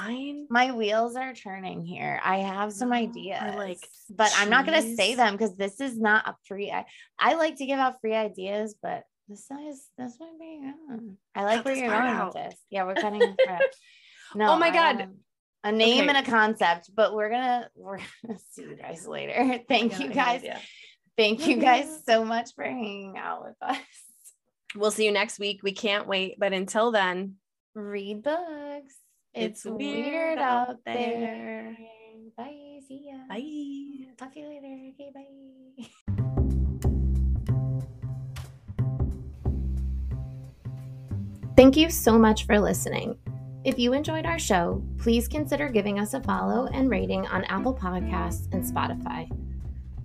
My wheels are turning here. I have some oh, or, ideas, like, but I'm not going to say them because this is not a free. I, I like to give out free ideas, but this is this might be. uh, I like Cut where you're going out. with this. Yeah, we're cutting. this part out. No, Oh my God. A name Okay. and a concept, but we're gonna we're gonna see you guys later. Thank Yeah, you guys. Thank you guys so much for hanging out with us. We'll see you next week. We can't wait. But until then, Read books. It's It's, weird weird, out out there. there. Bye. See ya. bye. Talk to you later. Okay, bye. Thank you so much for listening. If you enjoyed our show, please consider giving us a follow and rating on Apple Podcasts and Spotify.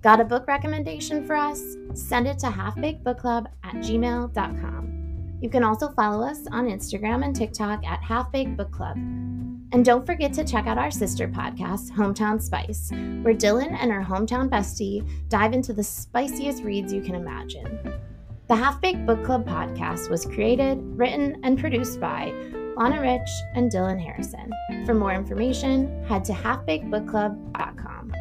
Got a book recommendation for us? Send it to halfbakedbookclub at gmail.com. You can also follow us on Instagram and TikTok at Half Baked Book Club. And don't forget to check out our sister podcast, Hometown Spice, where Dylan and her hometown bestie dive into the spiciest reads you can imagine. The Half Baked Book Club podcast was created, written, and produced by Lana Rich and Dylan Harrison. For more information, head to halfbakedbookclub.com.